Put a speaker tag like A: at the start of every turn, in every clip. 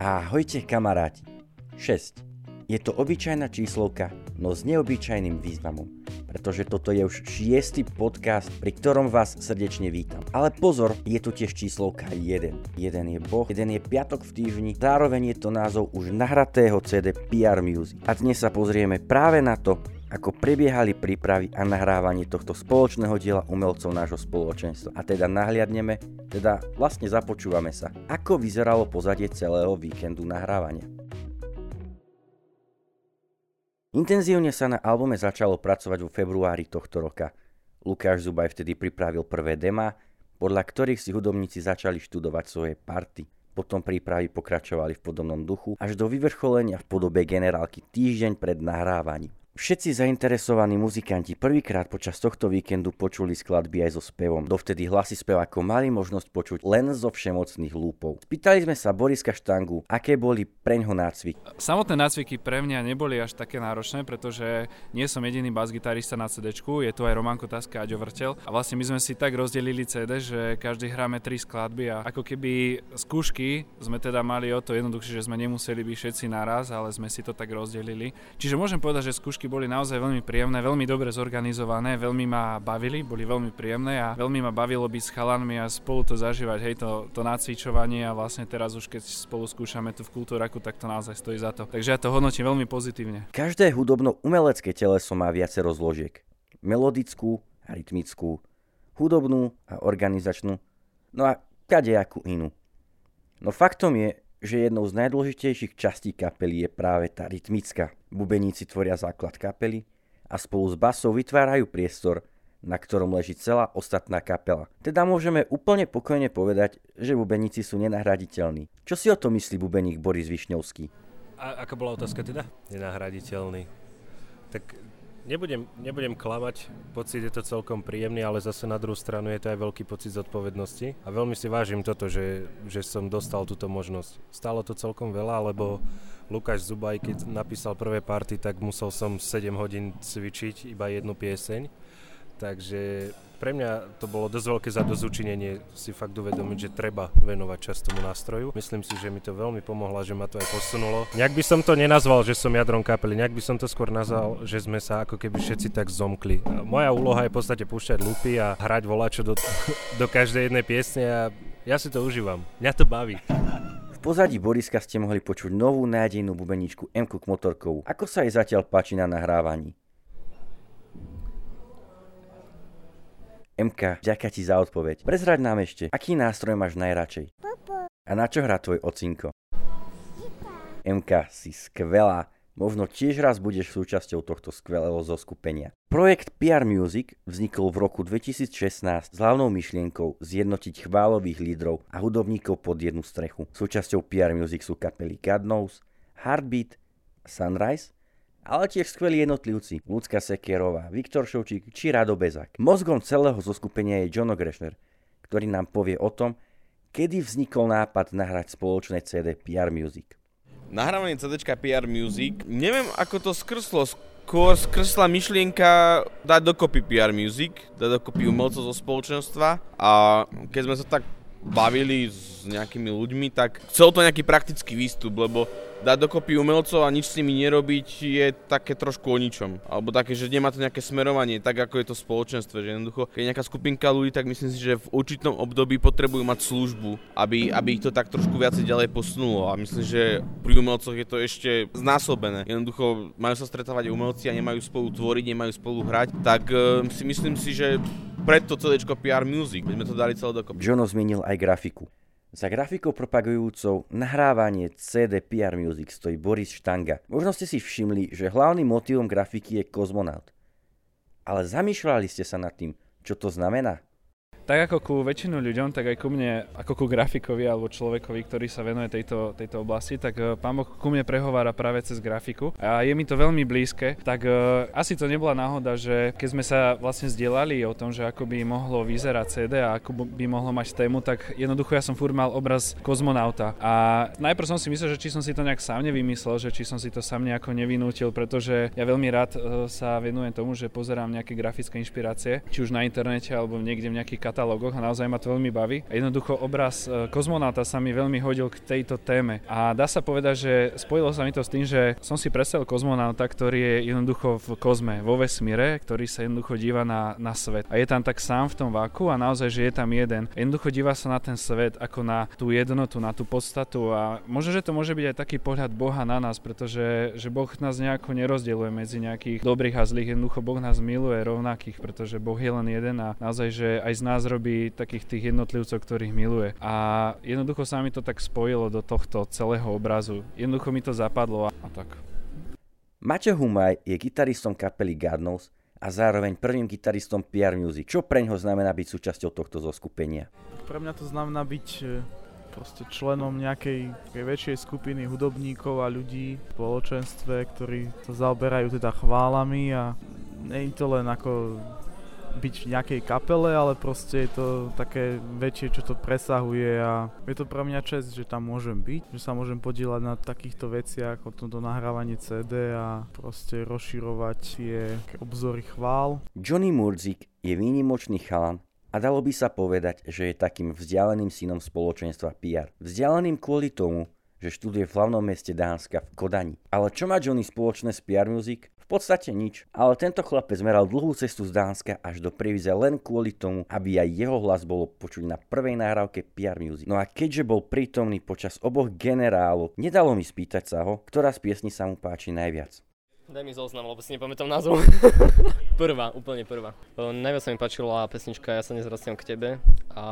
A: Ahojte kamaráti. 6. Je to obyčajná číslovka, no s neobyčajným významom, pretože toto je už šiestý podcast, pri ktorom vás srdečne vítam. Ale pozor, je tu tiež číslovka 1. Jeden je Boh, jeden je piatok v týždni, zároveň je to názov už nahratého CD PR Music. A dnes sa pozrieme práve na to, ako prebiehali prípravy a nahrávanie tohto spoločného diela umelcov nášho spoločenstva. A teda nahliadneme, teda vlastne započúvame sa, ako vyzeralo pozadie celého víkendu nahrávania. Intenzívne sa na albume začalo pracovať vo februári tohto roka. Lukáš Zubaj vtedy pripravil prvé dema, podľa ktorých si hudobníci začali študovať svoje party. Potom prípravy pokračovali v podobnom duchu až do vyvrcholenia v podobe generálky týždeň pred nahrávaním. Všetci zainteresovaní muzikanti prvýkrát počas tohto víkendu počuli skladby aj so spevom. Dovtedy hlasy spevákov mali možnosť počuť len zo všemocných lúpov. Spýtali sme sa Boriska Štangu, aké boli preňho nácviky.
B: Samotné nácviky pre mňa neboli až také náročné, pretože nie som jediný bas-gitarista na CD, je tu aj Roman Kotaska a Vrtel. A vlastne my sme si tak rozdelili CD, že každý hráme tri skladby a ako keby skúšky sme teda mali o to jednoduchšie, že sme nemuseli byť všetci naraz, ale sme si to tak rozdelili. Čiže môžem povedať, že skúšky skúšky boli naozaj veľmi príjemné, veľmi dobre zorganizované, veľmi ma bavili, boli veľmi príjemné a veľmi ma bavilo byť s chalanmi a spolu to zažívať, hej, to, to nacvičovanie a vlastne teraz už keď spolu skúšame tu v Kultúraku, tak to naozaj stojí za to. Takže ja to hodnotím veľmi pozitívne.
A: Každé hudobno-umelecké teleso má viacero zložiek. Melodickú rytmickú, hudobnú a organizačnú, no a kadejakú inú. No faktom je, že jednou z najdôležitejších častí kapely je práve tá rytmická. Bubeníci tvoria základ kapely a spolu s basou vytvárajú priestor, na ktorom leží celá ostatná kapela. Teda môžeme úplne pokojne povedať, že bubeníci sú nenahraditeľní. Čo si o to myslí bubeník Boris Višňovský?
C: A aká bola otázka teda? Nenahraditeľný. Tak Nebudem, nebudem klamať, pocit je to celkom príjemný, ale zase na druhú stranu je to aj veľký pocit zodpovednosti. A veľmi si vážim toto, že, že som dostal túto možnosť. Stalo to celkom veľa, lebo Lukáš Zubaj, keď napísal prvé party, tak musel som 7 hodín cvičiť iba jednu pieseň. Takže pre mňa to bolo dosť veľké zadozučinenie si fakt uvedomiť, že treba venovať čas tomu nástroju. Myslím si, že mi to veľmi pomohlo, že ma to aj posunulo. Nejak by som to nenazval, že som jadrom kapely, nejak by som to skôr nazval, že sme sa ako keby všetci tak zomkli. Moja úloha je v podstate púšťať lupy a hrať volačo do, do každej jednej piesne a ja si to užívam. Mňa to baví.
A: V pozadí Boriska ste mohli počuť novú nádejnú bubeničku M. Motorkovú. Ako sa jej zatiaľ páči na nahrávaní? MK, ďaká ti za odpoveď. Prezraď nám ešte, aký nástroj máš najradšej? A na čo hrá tvoj ocinko? MK, si skvelá. Možno tiež raz budeš súčasťou tohto skvelého zoskupenia. Projekt PR Music vznikol v roku 2016 s hlavnou myšlienkou zjednotiť chválových lídrov a hudobníkov pod jednu strechu. Súčasťou PR Music sú kapely God Knows, Heartbeat, Sunrise ale tiež skvelí jednotlivci, Lucka Sekerová, Viktor Šovčík či Rado Bezak. Mozgom celého zoskupenia je Jono Grešner, ktorý nám povie o tom, kedy vznikol nápad nahrať spoločné CD PR Music.
D: Nahrávanie CD PR Music, neviem ako to skrslo, skôr skrsla myšlienka dať dokopy PR Music, dať dokopy umelcov zo spoločenstva a keď sme sa tak bavili s nejakými ľuďmi, tak chcel to nejaký praktický výstup, lebo dať dokopy umelcov a nič s nimi nerobiť je také trošku o ničom. Alebo také, že nemá to nejaké smerovanie, tak ako je to v spoločenstve. Že jednoducho, keď je nejaká skupinka ľudí, tak myslím si, že v určitom období potrebujú mať službu, aby, aby ich to tak trošku viacej ďalej posunulo. A myslím, že pri umelcoch je to ešte znásobené. Jednoducho majú sa stretávať umelci a nemajú spolu tvoriť, nemajú spolu hrať, tak uh, si myslím si, že preto CD PR Music, my sme to dali celé dokopy.
A: Jono zmienil aj grafiku. Za grafikou propagujúcou nahrávanie CD PR Music stojí Boris Štanga. Možno ste si všimli, že hlavným motivom grafiky je kozmonaut. Ale zamýšľali ste sa nad tým, čo to znamená?
B: Tak ako ku väčšinu ľuďom, tak aj ku mne, ako ku grafikovi alebo človekovi, ktorý sa venuje tejto, tejto oblasti, tak uh, pán Boh ku mne prehovára práve cez grafiku a je mi to veľmi blízke, tak uh, asi to nebola náhoda, že keď sme sa vlastne zdieľali o tom, že ako by mohlo vyzerať CD a ako by mohlo mať tému, tak jednoducho ja som furt mal obraz kozmonauta. A najprv som si myslel, že či som si to nejak sám nevymyslel, že či som si to sám nejako nevinútil, pretože ja veľmi rád uh, sa venujem tomu, že pozerám nejaké grafické inšpirácie, či už na internete alebo niekde v nejakých katalógoch katalógoch a naozaj ma to veľmi baví. Jednoducho obraz e, kozmonáta sa mi veľmi hodil k tejto téme. A dá sa povedať, že spojilo sa mi to s tým, že som si predstavil kozmonáta, ktorý je jednoducho v kozme, vo vesmíre, ktorý sa jednoducho díva na, na svet. A je tam tak sám v tom váku a naozaj, že je tam jeden. Jednoducho díva sa na ten svet ako na tú jednotu, na tú podstatu a možno, že to môže byť aj taký pohľad Boha na nás, pretože že Boh nás nejako nerozdeluje medzi nejakých dobrých a zlých. Jednoducho Boh nás miluje rovnakých, pretože Boh je len jeden a naozaj, že aj z nás robí takých tých jednotlivcov, ktorých miluje. A jednoducho sa mi to tak spojilo do tohto celého obrazu. Jednoducho mi to zapadlo a, a tak.
A: Maťo Humaj je gitaristom kapely Godnose a zároveň prvým gitaristom PR Music. Čo pre ňo znamená byť súčasťou tohto zoskupenia?
E: Pre mňa to znamená byť e, proste členom nejakej väčšej skupiny hudobníkov a ľudí v spoločenstve, ktorí sa zaoberajú teda chválami a nie je to len ako byť v nejakej kapele, ale proste je to také väčšie, čo to presahuje a je to pre mňa čest, že tam môžem byť, že sa môžem podielať na takýchto veciach, ako toto nahrávanie CD a proste rozširovať tie obzory chvál.
A: Johnny Murzik je výnimočný chalan, a dalo by sa povedať, že je takým vzdialeným synom spoločenstva PR. Vzdialeným kvôli tomu, že študuje v hlavnom meste Dánska v Kodani. Ale čo má Johnny spoločné s PR Music? Podstate nič, ale tento chlapec zmeral dlhú cestu z Dánska až do Previze len kvôli tomu, aby aj jeho hlas bolo počuť na prvej nahrávke PR Music. No a keďže bol prítomný počas oboch generálov, nedalo mi spýtať sa ho, ktorá z piesní sa mu páči najviac.
F: Daj mi zoznam, lebo si nepamätám názov. prvá, úplne prvá. Najviac sa mi páčila pesnička Ja sa nezrastiam k tebe a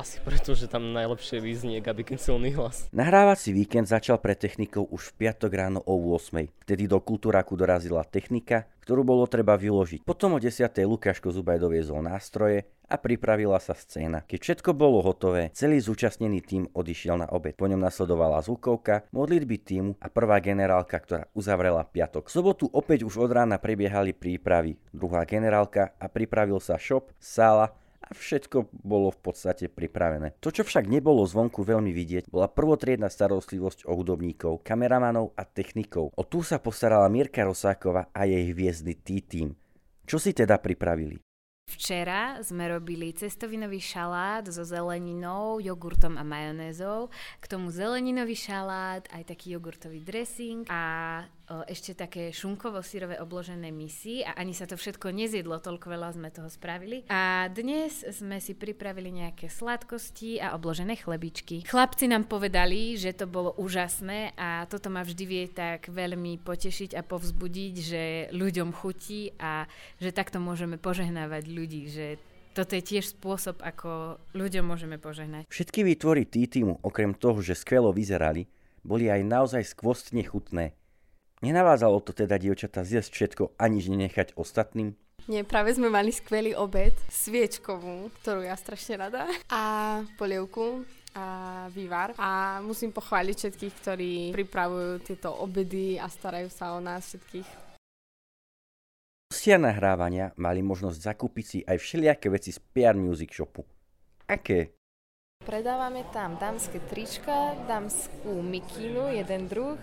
F: asi preto, že tam najlepšie vyznie Gabi silný hlas.
A: Nahrávací víkend začal pre technikov už v piatok ráno o 8. Vtedy do kultúraku dorazila technika, ktorú bolo treba vyložiť. Potom o 10. Lukáško Zubaj doviezol nástroje a pripravila sa scéna. Keď všetko bolo hotové, celý zúčastnený tým odišiel na obed. Po ňom nasledovala zvukovka, modlitby týmu a prvá generálka, ktorá uzavrela piatok. V sobotu opäť už od rána prebiehali prípravy. Druhá generálka a pripravil sa shop, sála a všetko bolo v podstate pripravené. To, čo však nebolo zvonku veľmi vidieť, bola prvotriedna starostlivosť o hudobníkov, kameramanov a technikov. O tú sa postarala Mirka Rosáková a jej hviezdny T-Team. Čo si teda pripravili?
G: Včera sme robili cestovinový šalát so zeleninou, jogurtom a majonézou. K tomu zeleninový šalát, aj taký jogurtový dressing a ešte také šunkovo-syrové obložené misy a ani sa to všetko nezjedlo, toľko veľa sme toho spravili. A dnes sme si pripravili nejaké sladkosti a obložené chlebičky. Chlapci nám povedali, že to bolo úžasné a toto ma vždy vie tak veľmi potešiť a povzbudiť, že ľuďom chutí a že takto môžeme požehnávať ľudí, že toto je tiež spôsob, ako ľuďom môžeme požehnať.
A: Všetky výtvory T-Teamu, okrem toho, že skvelo vyzerali, boli aj naozaj skvostne chutné Nenavádzalo to teda dievčata zjesť všetko a nič nenechať ostatným?
H: Nie, práve sme mali skvelý obed, sviečkovú, ktorú ja strašne rada, a polievku a vývar. A musím pochváliť všetkých, ktorí pripravujú tieto obedy a starajú sa o nás všetkých.
A: Hostia nahrávania mali možnosť zakúpiť si aj všelijaké veci z PR Music Shopu. Aké?
H: Predávame tam dámske trička, dámskú mikinu, jeden druh,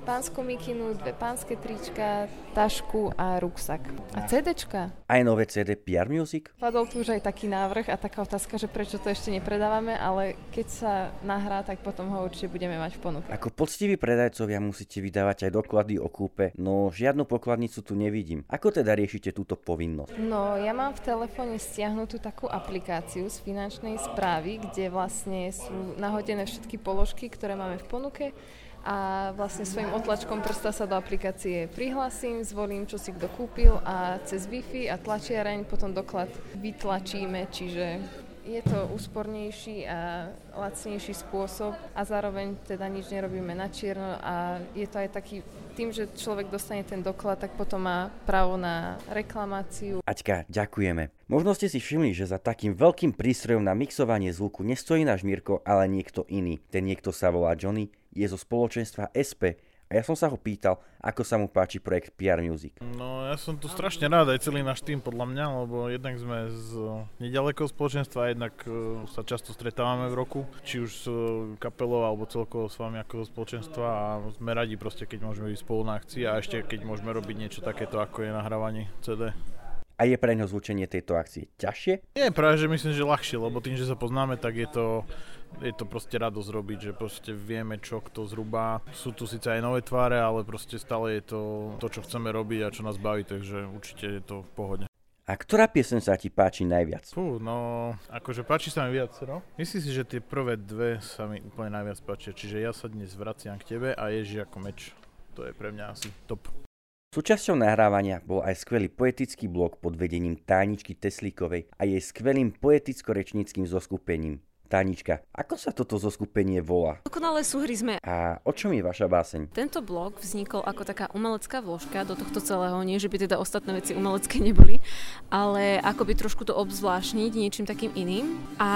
H: pánsku mikinu, dve pánske trička, tašku a ruksak. A CDčka.
A: Aj nové CD PR Music?
H: Padol tu už aj taký návrh a taká otázka, že prečo to ešte nepredávame, ale keď sa nahrá, tak potom ho určite budeme mať v ponuke.
A: Ako poctiví predajcovia musíte vydávať aj doklady o kúpe, no žiadnu pokladnicu tu nevidím. Ako teda riešite túto povinnosť?
H: No, ja mám v telefóne stiahnutú takú aplikáciu z finančnej správy, kde vlastne sú nahodené všetky položky, ktoré máme v ponuke a vlastne svojim otlačkom prsta sa do aplikácie prihlasím, zvolím, čo si kto kúpil a cez Wi-Fi a tlačiareň potom doklad vytlačíme, čiže je to úspornejší a lacnejší spôsob a zároveň teda nič nerobíme na čierno a je to aj taký, tým, že človek dostane ten doklad, tak potom má právo na reklamáciu.
A: Aťka, ďakujeme. Možno ste si všimli, že za takým veľkým prístrojom na mixovanie zvuku nestojí náš Mirko, ale niekto iný. Ten niekto sa volá Johnny je zo spoločenstva SP a ja som sa ho pýtal, ako sa mu páči projekt PR Music.
E: No ja som tu strašne rád, aj celý náš tým podľa mňa, lebo jednak sme z nedalekého spoločenstva jednak uh, sa často stretávame v roku, či už s uh, kapelou alebo celkovo s vami ako spoločenstva a sme radi proste, keď môžeme ísť spolu na akcii a ešte keď môžeme robiť niečo takéto, ako je nahrávanie CD.
A: A je pre ňo zvučenie tejto akcie ťažšie?
I: Nie, práve že myslím, že ľahšie, lebo tým, že sa poznáme, tak je to, je to proste radosť robiť, že proste vieme, čo kto zhruba. Sú tu síce aj nové tváre, ale proste stále je to to, čo chceme robiť a čo nás baví, takže určite je to v pohode.
A: A ktorá piesen sa ti páči najviac?
I: Fú, no, akože páči sa mi viac, no. Myslím si, že tie prvé dve sa mi úplne najviac páčia, čiže ja sa dnes vraciam k tebe a Ježi ako meč. To je pre mňa asi top.
A: Súčasťou nahrávania bol aj skvelý poetický blok pod vedením Táničky Teslíkovej a jej skvelým poeticko-rečníckým zoskupením. Tánička, ako sa toto zoskupenie volá?
J: Dokonalé súhry sme.
A: A o čom je vaša báseň?
J: Tento blog vznikol ako taká umelecká vložka do tohto celého, nie že by teda ostatné veci umelecké neboli, ale ako by trošku to obzvláštniť niečím takým iným. A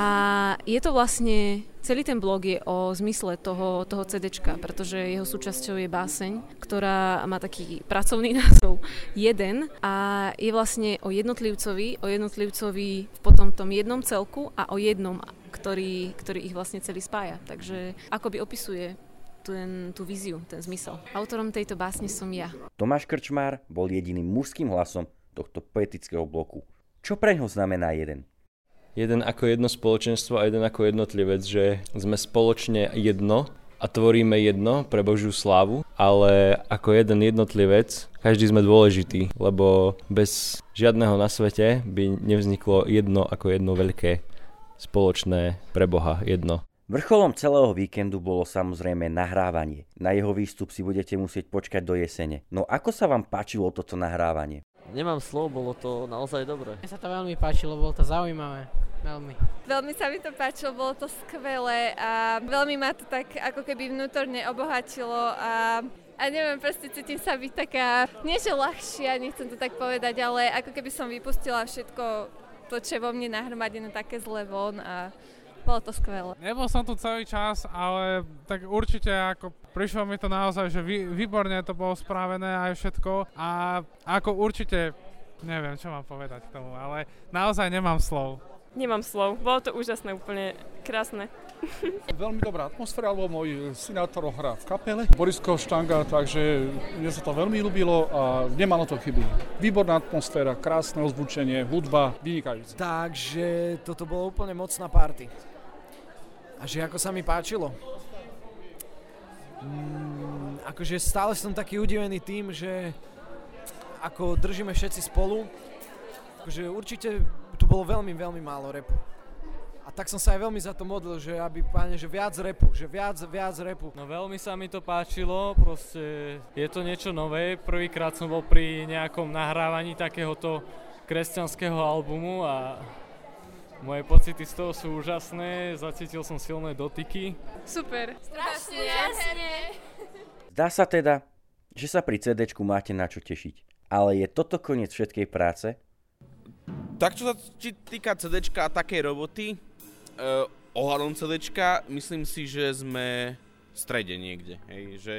J: je to vlastne Celý ten blog je o zmysle toho, toho CDčka, pretože jeho súčasťou je báseň, ktorá má taký pracovný názov jeden a je vlastne o jednotlivcovi, o jednotlivcovi v potom tom jednom celku a o jednom, ktorý, ktorý ich vlastne celý spája. Takže akoby opisuje ten, tú víziu, ten zmysel. Autorom tejto básne som ja.
A: Tomáš Krčmár bol jediným mužským hlasom tohto poetického bloku. Čo pre ňo znamená jeden?
K: jeden ako jedno spoločenstvo a jeden ako jednotlivec, že sme spoločne jedno a tvoríme jedno pre Božiu slávu, ale ako jeden jednotlivec každý sme dôležitý, lebo bez žiadneho na svete by nevzniklo jedno ako jedno veľké spoločné pre Boha jedno.
A: Vrcholom celého víkendu bolo samozrejme nahrávanie. Na jeho výstup si budete musieť počkať do jesene. No ako sa vám páčilo toto nahrávanie?
L: Nemám slov, bolo to naozaj dobré.
M: Mne sa to veľmi páčilo, bolo to zaujímavé. Veľmi.
N: Veľmi sa mi to páčilo, bolo to skvelé a veľmi ma to tak ako keby vnútorne obohatilo a a neviem, proste cítim sa byť taká, nie že ľahšia, nechcem to tak povedať, ale ako keby som vypustila všetko to, čo je vo mne nahromadené také zle von a bolo to skvelé.
O: Nebol som tu celý čas, ale tak určite ako prišlo mi to naozaj, že vý, výborne to bolo spravené aj všetko a ako určite neviem, čo mám povedať k tomu, ale naozaj nemám slov.
P: Nemám slov. Bolo to úžasné, úplne krásne.
Q: Veľmi dobrá atmosféra, lebo môj synátor hrá v kapele, Borisko Štanga, takže mne sa to veľmi ľúbilo a nemalo to chyby. Výborná atmosféra, krásne ozvučenie, hudba, vynikajúce.
R: Takže toto bolo úplne mocná party. A že ako sa mi páčilo? Mm, akože stále som taký udivený tým, že ako držíme všetci spolu, akože určite tu bolo veľmi, veľmi málo repu. A tak som sa aj veľmi za to modlil, že aby, páne, že viac repu, že viac, viac repu.
S: No veľmi sa mi to páčilo, proste je to niečo nové. Prvýkrát som bol pri nejakom nahrávaní takéhoto kresťanského albumu a moje pocity z toho sú úžasné, zacítil som silné dotyky.
N: Super,
P: strašne úžasne.
A: Zdá sa teda, že sa pri CD máte na čo tešiť. Ale je toto koniec všetkej práce?
D: Tak čo sa týka CDčka a takej roboty, uh, ohľadom CDčka, myslím si, že sme v strede niekde. Hej, že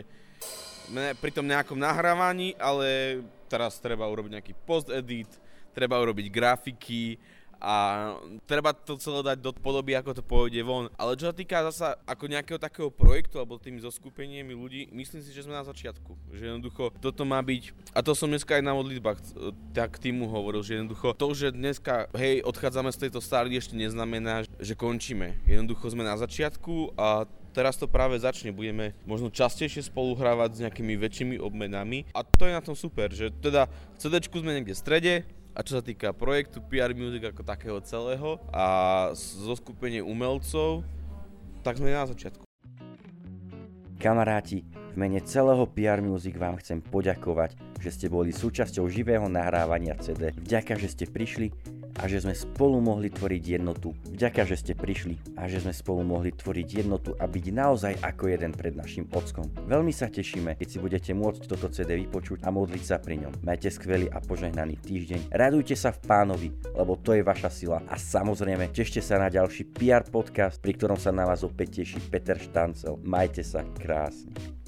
D: pri tom nejakom nahrávaní, ale teraz treba urobiť nejaký post-edit, treba urobiť grafiky, a treba to celé dať do podoby, ako to pôjde von. Ale čo sa týka zasa ako nejakého takého projektu alebo tými zoskupeniami ľudí, myslím si, že sme na začiatku. Že jednoducho toto má byť, a to som dneska aj na modlitbách tak týmu hovoril, že jednoducho to, že dneska hej, odchádzame z tejto stály ešte neznamená, že končíme. Jednoducho sme na začiatku a teraz to práve začne, budeme možno častejšie spoluhrávať s nejakými väčšími obmenami a to je na tom super, že teda CD sme niekde v strede, a čo sa týka projektu PR Music ako takého celého a zo skupenie umelcov, tak sme na začiatku.
A: Kamaráti, v mene celého PR Music vám chcem poďakovať, že ste boli súčasťou živého nahrávania CD. Vďaka, že ste prišli a že sme spolu mohli tvoriť jednotu. Vďaka, že ste prišli a že sme spolu mohli tvoriť jednotu a byť naozaj ako jeden pred našim ockom. Veľmi sa tešíme, keď si budete môcť toto CD vypočuť a modliť sa pri ňom. Majte skvelý a požehnaný týždeň. Radujte sa v pánovi, lebo to je vaša sila. A samozrejme, tešte sa na ďalší PR podcast, pri ktorom sa na vás opäť teší Peter Štancel. Majte sa krásne.